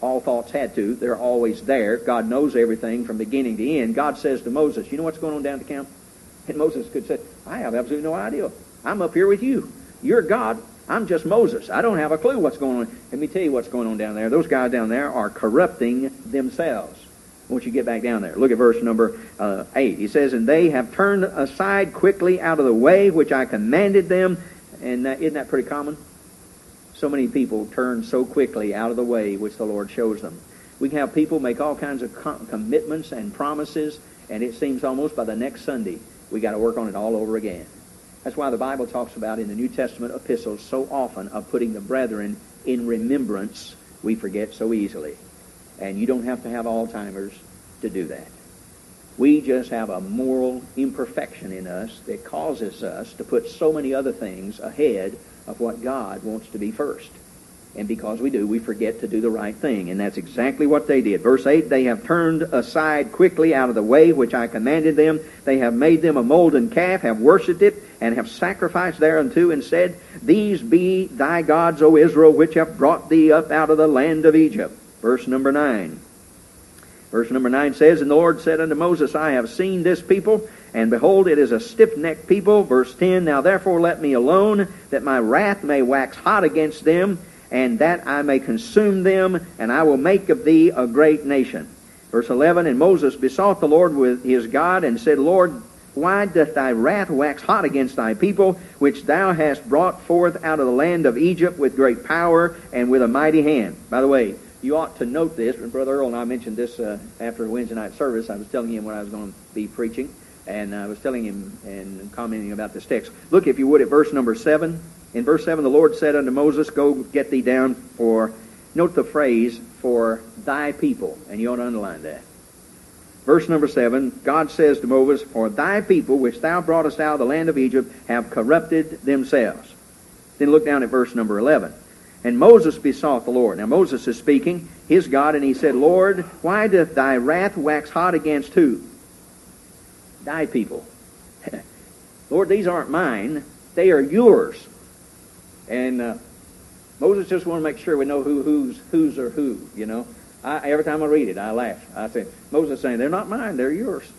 all thoughts had to, they're always there. God knows everything from beginning to end. God says to Moses, You know what's going on down at the camp? And Moses could say, I have absolutely no idea. I'm up here with you. You're God. I'm just Moses. I don't have a clue what's going on. Let me tell you what's going on down there. Those guys down there are corrupting themselves. Once you get back down there, look at verse number uh, 8. He says, And they have turned aside quickly out of the way which I commanded them. And uh, isn't that pretty common? So many people turn so quickly out of the way which the Lord shows them. We can have people make all kinds of com- commitments and promises, and it seems almost by the next Sunday we got to work on it all over again. That's why the Bible talks about in the New Testament epistles so often of putting the brethren in remembrance we forget so easily. And you don't have to have Alzheimer's to do that. We just have a moral imperfection in us that causes us to put so many other things ahead of what God wants to be first. And because we do, we forget to do the right thing. And that's exactly what they did. Verse 8, they have turned aside quickly out of the way which I commanded them. They have made them a molten calf, have worshipped it, and have sacrificed thereunto, and said, These be thy gods, O Israel, which have brought thee up out of the land of Egypt. Verse number 9. Verse number 9 says, And the Lord said unto Moses, I have seen this people, and behold, it is a stiff-necked people. Verse 10, Now therefore let me alone, that my wrath may wax hot against them, and that I may consume them, and I will make of thee a great nation. Verse 11, And Moses besought the Lord with his God, and said, Lord, why doth thy wrath wax hot against thy people, which thou hast brought forth out of the land of Egypt with great power and with a mighty hand? By the way, you ought to note this. Brother Earl and I mentioned this uh, after Wednesday night service. I was telling him what I was going to be preaching, and I was telling him and commenting about this text. Look, if you would, at verse number 7. In verse 7, the Lord said unto Moses, Go get thee down for, note the phrase, for thy people. And you ought to underline that. Verse number 7, God says to Moses, For thy people, which thou broughtest out of the land of Egypt, have corrupted themselves. Then look down at verse number 11. And Moses besought the Lord. Now Moses is speaking, his God, and he said, Lord, why doth thy wrath wax hot against who? People. (laughs) Lord, these aren't mine. They are yours. And uh, Moses just wanted to make sure we know who who's who's or who. You know, I, every time I read it, I laugh. I say Moses saying they're not mine; they're yours.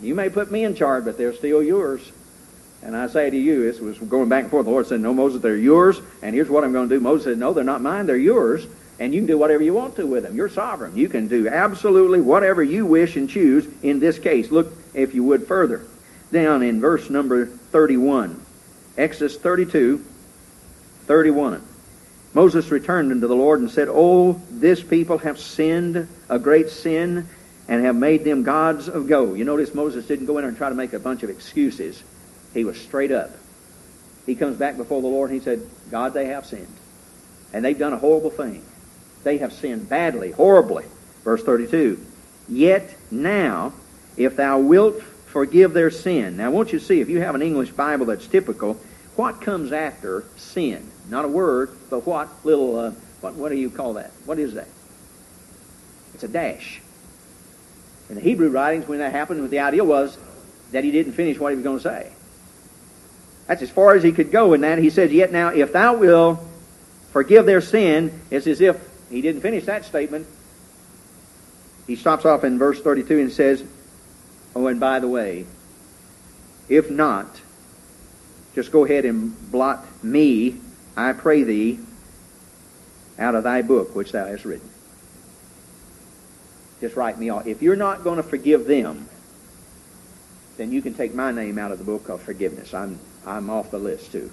You may put me in charge, but they're still yours. And I say to you, this was going back and forth. The Lord said, "No, Moses, they're yours." And here's what I'm going to do. Moses said, "No, they're not mine; they're yours." And you can do whatever you want to with them. You're sovereign. You can do absolutely whatever you wish and choose in this case. Look, if you would, further down in verse number 31, Exodus 32, 31. Moses returned unto the Lord and said, Oh, this people have sinned a great sin and have made them gods of gold. You notice Moses didn't go in there and try to make a bunch of excuses. He was straight up. He comes back before the Lord and he said, God, they have sinned. And they've done a horrible thing. They have sinned badly, horribly. Verse 32. Yet now, if thou wilt forgive their sin. Now, I want you to see, if you have an English Bible that's typical, what comes after sin? Not a word, but what little, uh, what, what do you call that? What is that? It's a dash. In the Hebrew writings, when that happened, the idea was that he didn't finish what he was going to say. That's as far as he could go in that. He says, Yet now, if thou wilt forgive their sin, it's as if he didn't finish that statement. He stops off in verse 32 and says, Oh, and by the way, if not, just go ahead and blot me, I pray thee, out of thy book which thou hast written. Just write me off. If you're not going to forgive them, then you can take my name out of the book of forgiveness. I'm, I'm off the list too.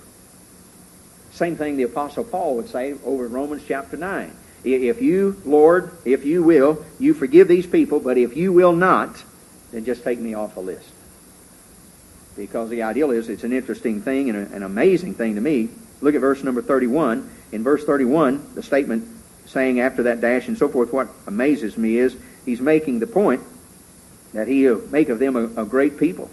Same thing the Apostle Paul would say over in Romans chapter 9. If you, Lord, if you will, you forgive these people, but if you will not, then just take me off the list. Because the ideal is it's an interesting thing and an amazing thing to me. Look at verse number 31. In verse 31, the statement saying after that dash and so forth, what amazes me is he's making the point that he'll make of them a, a great people.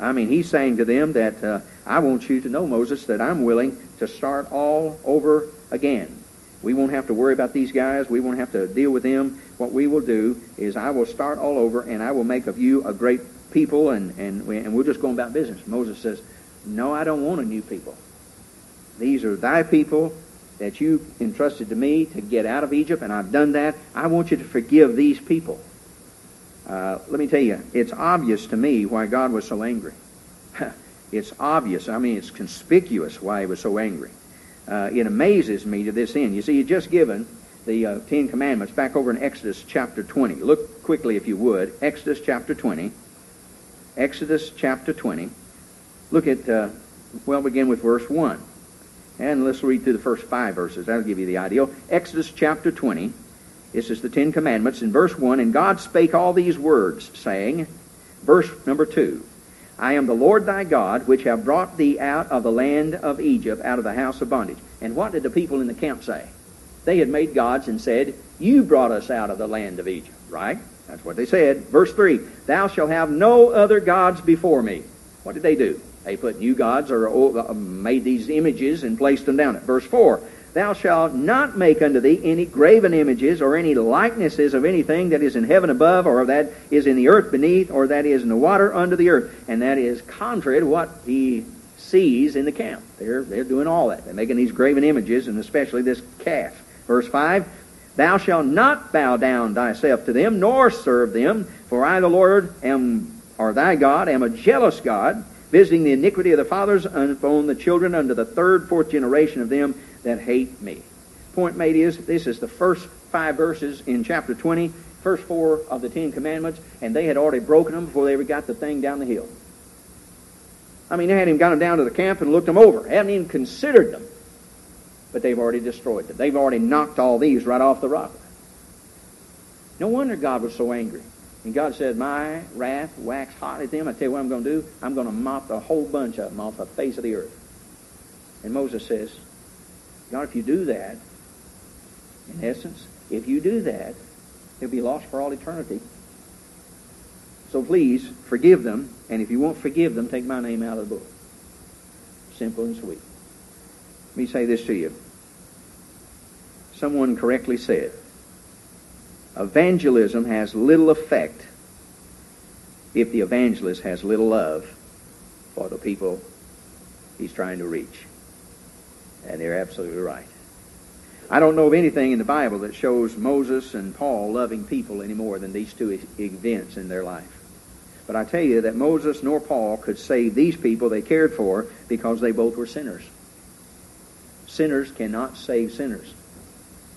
I mean, he's saying to them that uh, I want you to know, Moses, that I'm willing to start all over again. We won't have to worry about these guys. We won't have to deal with them. What we will do is I will start all over and I will make of you a great people and, and, and we'll just go about business. Moses says, No, I don't want a new people. These are thy people that you entrusted to me to get out of Egypt, and I've done that. I want you to forgive these people. Uh, let me tell you, it's obvious to me why God was so angry. (laughs) it's obvious. I mean, it's conspicuous why he was so angry. Uh, it amazes me to this end. You see, you've just given the uh, Ten Commandments back over in Exodus chapter 20. Look quickly, if you would. Exodus chapter 20. Exodus chapter 20. Look at, uh, well, begin with verse 1. And let's read through the first five verses. That'll give you the idea. Exodus chapter 20. This is the Ten Commandments. In verse 1, And God spake all these words, saying, verse number 2, I am the Lord thy God, which have brought thee out of the land of Egypt, out of the house of bondage. And what did the people in the camp say? They had made gods and said, You brought us out of the land of Egypt, right? That's what they said. Verse 3, Thou shalt have no other gods before me. What did they do? They put new gods or uh, made these images and placed them down. At verse 4, Thou shalt not make unto thee any graven images or any likenesses of anything that is in heaven above, or that is in the earth beneath, or that is in the water under the earth. And that is contrary to what he sees in the camp. They're, they're doing all that. They're making these graven images, and especially this calf. Verse 5 Thou shalt not bow down thyself to them, nor serve them, for I, the Lord, am, or thy God, am a jealous God visiting the iniquity of the fathers upon the children unto the third, fourth generation of them that hate me. Point made is this is the first five verses in chapter 20, first four of the Ten Commandments, and they had already broken them before they ever got the thing down the hill. I mean, they hadn't even got them down to the camp and looked them over, hadn't even considered them. But they've already destroyed them. They've already knocked all these right off the rocker. No wonder God was so angry. And God said, My wrath wax hot at them. I tell you what I'm going to do. I'm going to mop the whole bunch of them off the face of the earth. And Moses says, God, if you do that, in essence, if you do that, they'll be lost for all eternity. So please, forgive them. And if you won't forgive them, take my name out of the book. Simple and sweet. Let me say this to you. Someone correctly said, evangelism has little effect if the evangelist has little love for the people he's trying to reach. And they're absolutely right. I don't know of anything in the Bible that shows Moses and Paul loving people any more than these two events in their life. But I tell you that Moses nor Paul could save these people they cared for because they both were sinners. Sinners cannot save sinners.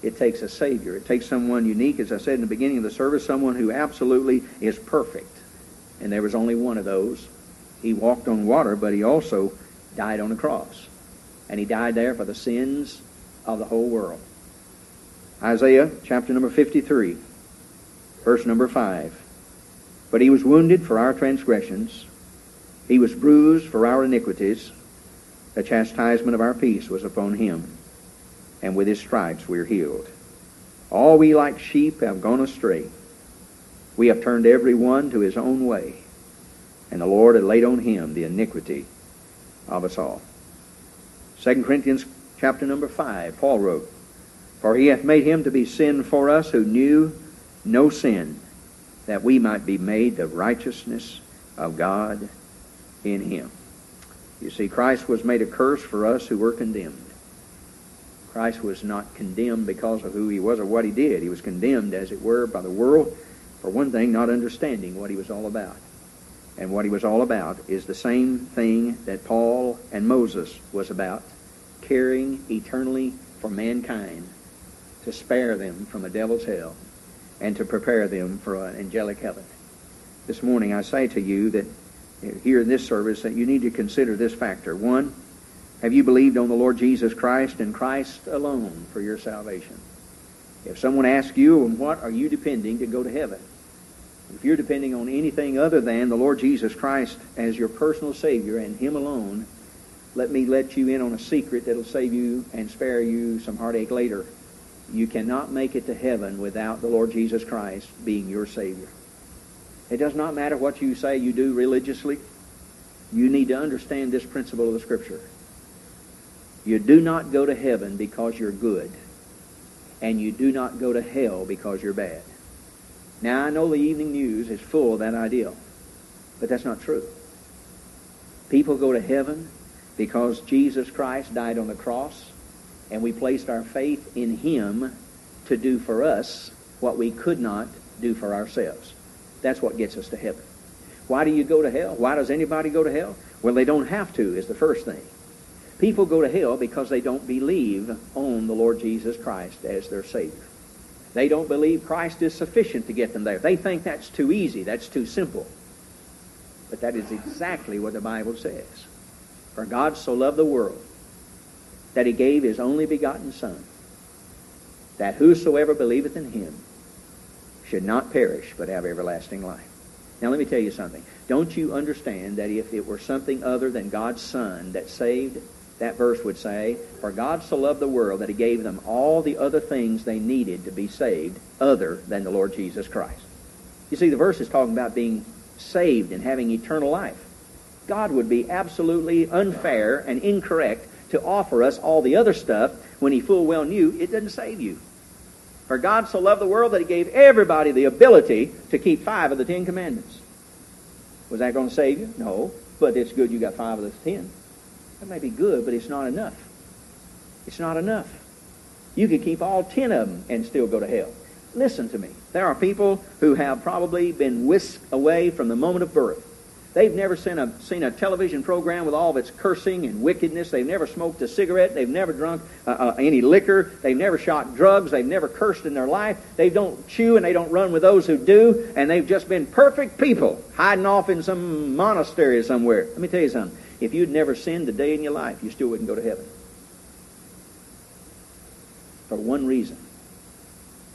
It takes a Savior. It takes someone unique, as I said in the beginning of the service, someone who absolutely is perfect. And there was only one of those. He walked on water, but he also died on a cross. And he died there for the sins of the whole world. Isaiah chapter number 53, verse number 5. But he was wounded for our transgressions, he was bruised for our iniquities. The chastisement of our peace was upon him and with his stripes we are healed. All we like sheep have gone astray. We have turned every one to his own way, and the Lord had laid on him the iniquity of us all. 2 Corinthians chapter number 5, Paul wrote, For he hath made him to be sin for us who knew no sin, that we might be made the righteousness of God in him. You see, Christ was made a curse for us who were condemned. Christ was not condemned because of who he was or what he did. He was condemned, as it were, by the world, for one thing, not understanding what he was all about. And what he was all about is the same thing that Paul and Moses was about, caring eternally for mankind, to spare them from a devil's hell, and to prepare them for an angelic heaven. This morning I say to you that here in this service that you need to consider this factor. One, have you believed on the Lord Jesus Christ and Christ alone for your salvation? If someone asks you, on what are you depending to go to heaven? If you're depending on anything other than the Lord Jesus Christ as your personal Savior and Him alone, let me let you in on a secret that'll save you and spare you some heartache later. You cannot make it to heaven without the Lord Jesus Christ being your Savior. It does not matter what you say you do religiously. You need to understand this principle of the Scripture. You do not go to heaven because you're good, and you do not go to hell because you're bad. Now, I know the evening news is full of that ideal, but that's not true. People go to heaven because Jesus Christ died on the cross, and we placed our faith in Him to do for us what we could not do for ourselves. That's what gets us to heaven. Why do you go to hell? Why does anybody go to hell? Well, they don't have to, is the first thing. People go to hell because they don't believe on the Lord Jesus Christ as their Savior. They don't believe Christ is sufficient to get them there. They think that's too easy, that's too simple. But that is exactly what the Bible says. For God so loved the world that he gave his only begotten Son, that whosoever believeth in him should not perish, but have everlasting life. Now, let me tell you something. Don't you understand that if it were something other than God's Son that saved, that verse would say, For God so loved the world that he gave them all the other things they needed to be saved other than the Lord Jesus Christ. You see, the verse is talking about being saved and having eternal life. God would be absolutely unfair and incorrect to offer us all the other stuff when he full well knew it doesn't save you. For God so loved the world that he gave everybody the ability to keep five of the Ten Commandments. Was that going to save you? No. But it's good you got five of the ten. That may be good, but it's not enough. It's not enough. You could keep all ten of them and still go to hell. Listen to me. There are people who have probably been whisked away from the moment of birth They've never seen a, seen a television program with all of its cursing and wickedness. They've never smoked a cigarette. They've never drunk uh, uh, any liquor. They've never shot drugs. They've never cursed in their life. They don't chew and they don't run with those who do. And they've just been perfect people hiding off in some monastery somewhere. Let me tell you something. If you'd never sinned a day in your life, you still wouldn't go to heaven. For one reason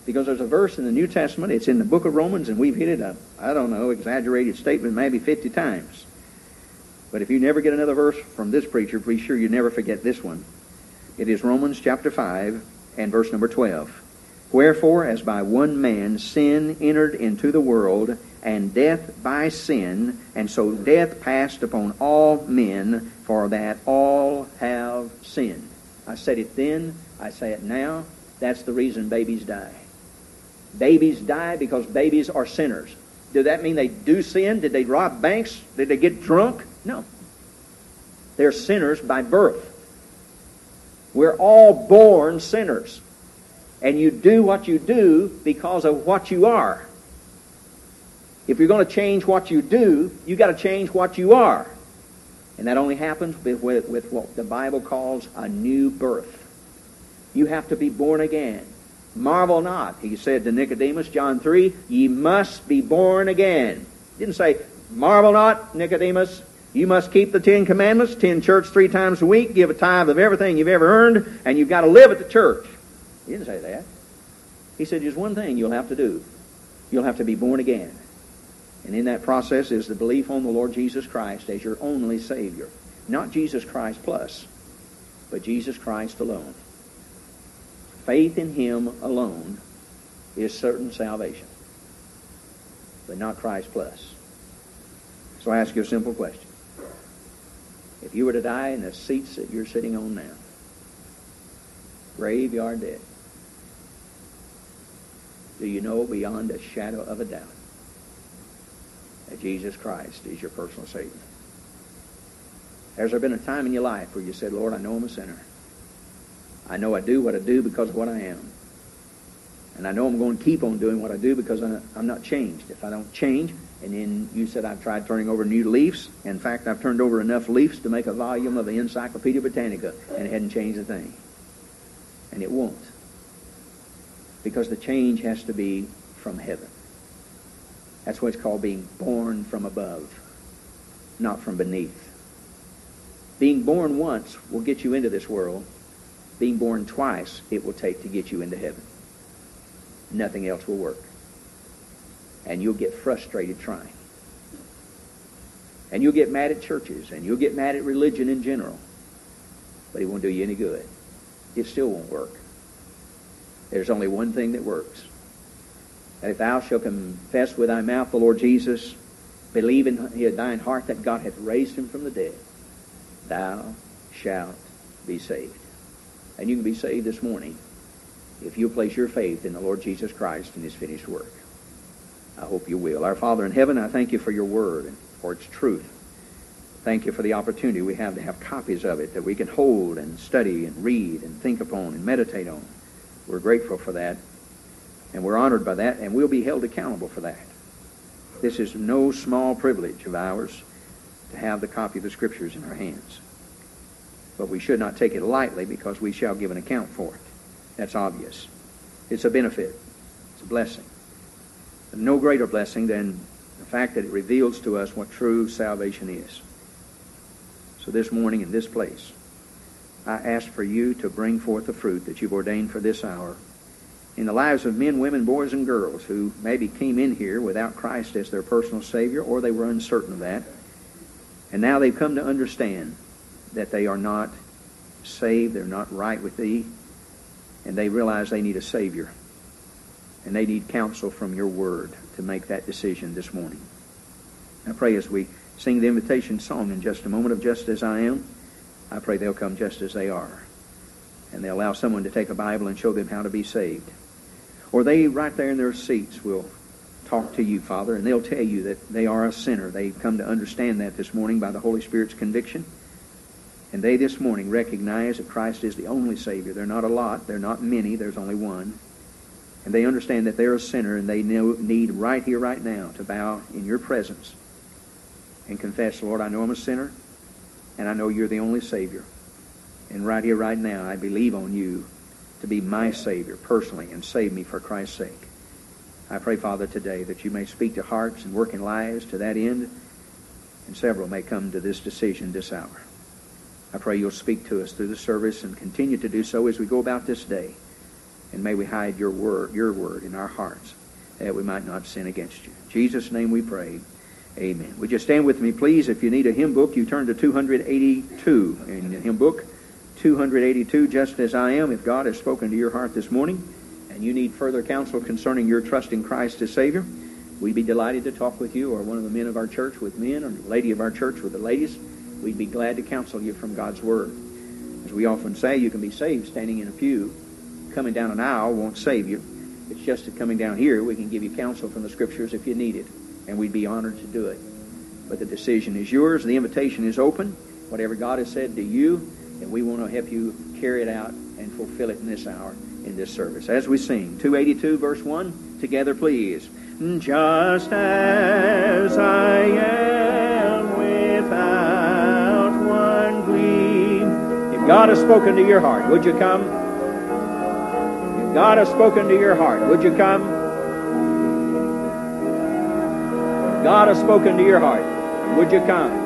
because there's a verse in the New Testament, it's in the book of Romans, and we've hit it up, I don't know, exaggerated statement maybe 50 times. But if you never get another verse from this preacher, be sure you never forget this one. It is Romans chapter 5 and verse number 12. Wherefore, as by one man sin entered into the world, and death by sin, and so death passed upon all men, for that all have sinned. I said it then, I say it now. That's the reason babies die. Babies die because babies are sinners. Did that mean they do sin? Did they rob banks? Did they get drunk? No. They're sinners by birth. We're all born sinners. And you do what you do because of what you are. If you're going to change what you do, you got to change what you are. And that only happens with, with, with what the Bible calls a new birth. You have to be born again. Marvel not, he said to Nicodemus, John 3, ye must be born again. He didn't say, marvel not, Nicodemus, you must keep the Ten Commandments, attend church three times a week, give a tithe of everything you've ever earned, and you've got to live at the church. He didn't say that. He said, there's one thing you'll have to do. You'll have to be born again. And in that process is the belief on the Lord Jesus Christ as your only Savior. Not Jesus Christ plus, but Jesus Christ alone. Faith in Him alone is certain salvation, but not Christ plus. So I ask you a simple question. If you were to die in the seats that you're sitting on now, graveyard dead, do you know beyond a shadow of a doubt that Jesus Christ is your personal Savior? Has there been a time in your life where you said, Lord, I know I'm a sinner. I know I do what I do because of what I am. And I know I'm going to keep on doing what I do because I'm not changed. If I don't change, and then you said I've tried turning over new leaves. In fact, I've turned over enough leaves to make a volume of the Encyclopedia Britannica, and it hadn't changed a thing. And it won't. Because the change has to be from heaven. That's what it's called being born from above. not from beneath. Being born once will get you into this world. Being born twice, it will take to get you into heaven. Nothing else will work. And you'll get frustrated trying. And you'll get mad at churches, and you'll get mad at religion in general. But it won't do you any good. It still won't work. There's only one thing that works. That if thou shalt confess with thy mouth the Lord Jesus, believe in thine heart that God hath raised him from the dead, thou shalt be saved. And you can be saved this morning if you place your faith in the Lord Jesus Christ and his finished work. I hope you will. Our Father in heaven, I thank you for your word and for its truth. Thank you for the opportunity we have to have copies of it that we can hold and study and read and think upon and meditate on. We're grateful for that, and we're honored by that, and we'll be held accountable for that. This is no small privilege of ours to have the copy of the Scriptures in our hands. But we should not take it lightly because we shall give an account for it. That's obvious. It's a benefit. It's a blessing. No greater blessing than the fact that it reveals to us what true salvation is. So this morning in this place, I ask for you to bring forth the fruit that you've ordained for this hour in the lives of men, women, boys, and girls who maybe came in here without Christ as their personal Savior or they were uncertain of that. And now they've come to understand that they are not saved, they're not right with Thee, and they realize they need a Savior. And they need counsel from your Word to make that decision this morning. I pray as we sing the invitation song in just a moment of Just As I Am, I pray they'll come just as they are. And they'll allow someone to take a Bible and show them how to be saved. Or they, right there in their seats, will talk to you, Father, and they'll tell you that they are a sinner. They've come to understand that this morning by the Holy Spirit's conviction. And they this morning recognize that Christ is the only Savior. They're not a lot. They're not many. There's only one. And they understand that they're a sinner and they need right here, right now, to bow in your presence and confess, Lord, I know I'm a sinner and I know you're the only Savior. And right here, right now, I believe on you to be my Savior personally and save me for Christ's sake. I pray, Father, today that you may speak to hearts and work in lives to that end, and several may come to this decision this hour. I pray you'll speak to us through the service and continue to do so as we go about this day. And may we hide your word, your word in our hearts that we might not sin against you. In Jesus' name we pray. Amen. Would you stand with me, please? If you need a hymn book, you turn to 282 in the hymn book. 282, just as I am. If God has spoken to your heart this morning and you need further counsel concerning your trust in Christ as Savior, we'd be delighted to talk with you or one of the men of our church with men or the lady of our church with the ladies. We'd be glad to counsel you from God's Word. As we often say, you can be saved standing in a pew. Coming down an aisle won't save you. It's just that coming down here, we can give you counsel from the Scriptures if you need it and we'd be honored to do it. But the decision is yours. The invitation is open. Whatever God has said to you, and we want to help you carry it out and fulfill it in this hour, in this service. As we sing, 282 verse 1, together please. Just as I am without one gleam. If God has spoken to your heart, would you come? If God has spoken to your heart, would you come? If God has spoken to your heart. Would you come?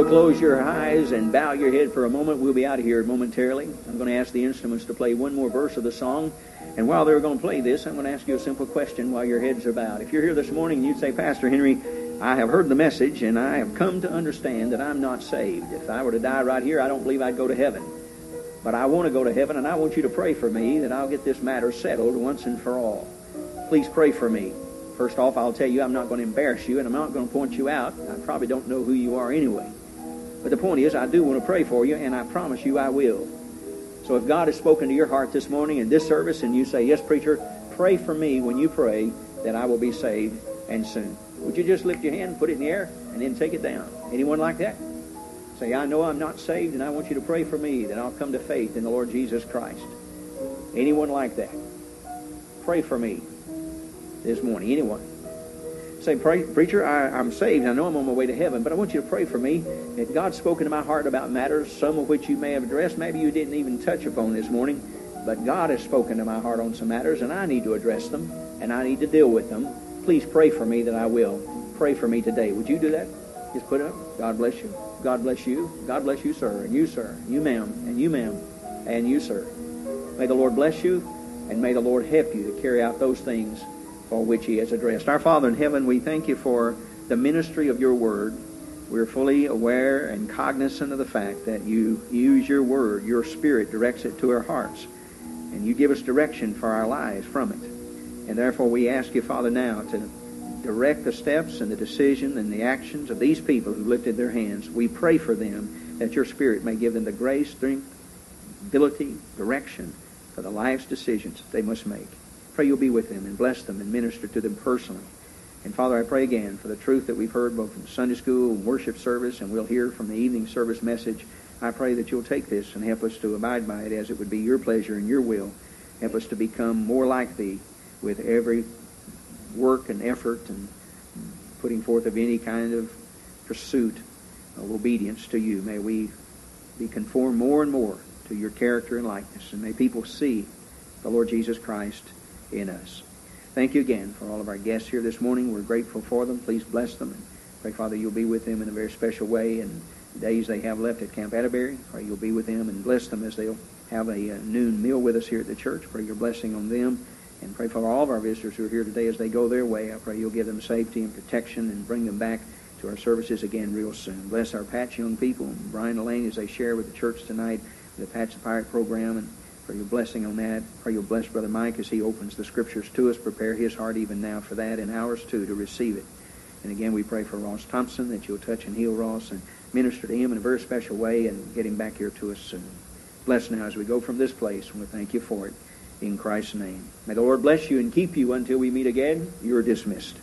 You'll close your eyes and bow your head for a moment, we'll be out of here momentarily. I'm going to ask the instruments to play one more verse of the song. And while they're going to play this, I'm going to ask you a simple question while your heads are bowed. If you're here this morning and you'd say, Pastor Henry, I have heard the message and I have come to understand that I'm not saved. If I were to die right here, I don't believe I'd go to heaven. But I want to go to heaven and I want you to pray for me that I'll get this matter settled once and for all. Please pray for me. First off, I'll tell you I'm not going to embarrass you and I'm not going to point you out. I probably don't know who you are anyway. But the point is, I do want to pray for you and I promise you I will. So if God has spoken to your heart this morning in this service and you say, Yes, preacher, pray for me when you pray that I will be saved and soon. Would you just lift your hand, put it in the air, and then take it down? Anyone like that? Say, I know I'm not saved, and I want you to pray for me that I'll come to faith in the Lord Jesus Christ. Anyone like that? Pray for me this morning. Anyone? Say, preacher, I, I'm saved. I know I'm on my way to heaven, but I want you to pray for me. That God's spoken to my heart about matters, some of which you may have addressed, maybe you didn't even touch upon this morning, but God has spoken to my heart on some matters, and I need to address them, and I need to deal with them. Please pray for me that I will. Pray for me today. Would you do that? Just put it up. God bless you. God bless you. God bless you, sir. And you, sir. You, ma'am. And you, ma'am. And you, sir. May the Lord bless you, and may the Lord help you to carry out those things for which he has addressed. Our Father in heaven, we thank you for the ministry of your word. We're fully aware and cognizant of the fact that you use your word, your spirit directs it to our hearts, and you give us direction for our lives from it. And therefore we ask you, Father, now to direct the steps and the decision and the actions of these people who lifted their hands. We pray for them that your spirit may give them the grace, strength, ability, direction for the life's decisions they must make pray you'll be with them and bless them and minister to them personally. And Father, I pray again for the truth that we've heard both from Sunday school and worship service, and we'll hear from the evening service message. I pray that you'll take this and help us to abide by it as it would be your pleasure and your will. Help us to become more like thee with every work and effort and putting forth of any kind of pursuit of obedience to you. May we be conformed more and more to your character and likeness, and may people see the Lord Jesus Christ in us. Thank you again for all of our guests here this morning. We're grateful for them. Please bless them. And pray, Father, you'll be with them in a very special way in the days they have left at Camp Atterbury. Pray you'll be with them and bless them as they'll have a, a noon meal with us here at the church. Pray your blessing on them. And pray for all of our visitors who are here today as they go their way. I pray you'll give them safety and protection and bring them back to our services again real soon. Bless our Patch young people and Brian and Elaine as they share with the church tonight the Patch the Pirate program. And Pray your blessing on that. Pray you'll bless Brother Mike as he opens the Scriptures to us. Prepare his heart even now for that and ours too to receive it. And again, we pray for Ross Thompson that you'll touch and heal Ross and minister to him in a very special way and get him back here to us soon. Bless now as we go from this place, and we thank you for it. In Christ's name. May the Lord bless you and keep you until we meet again. You are dismissed.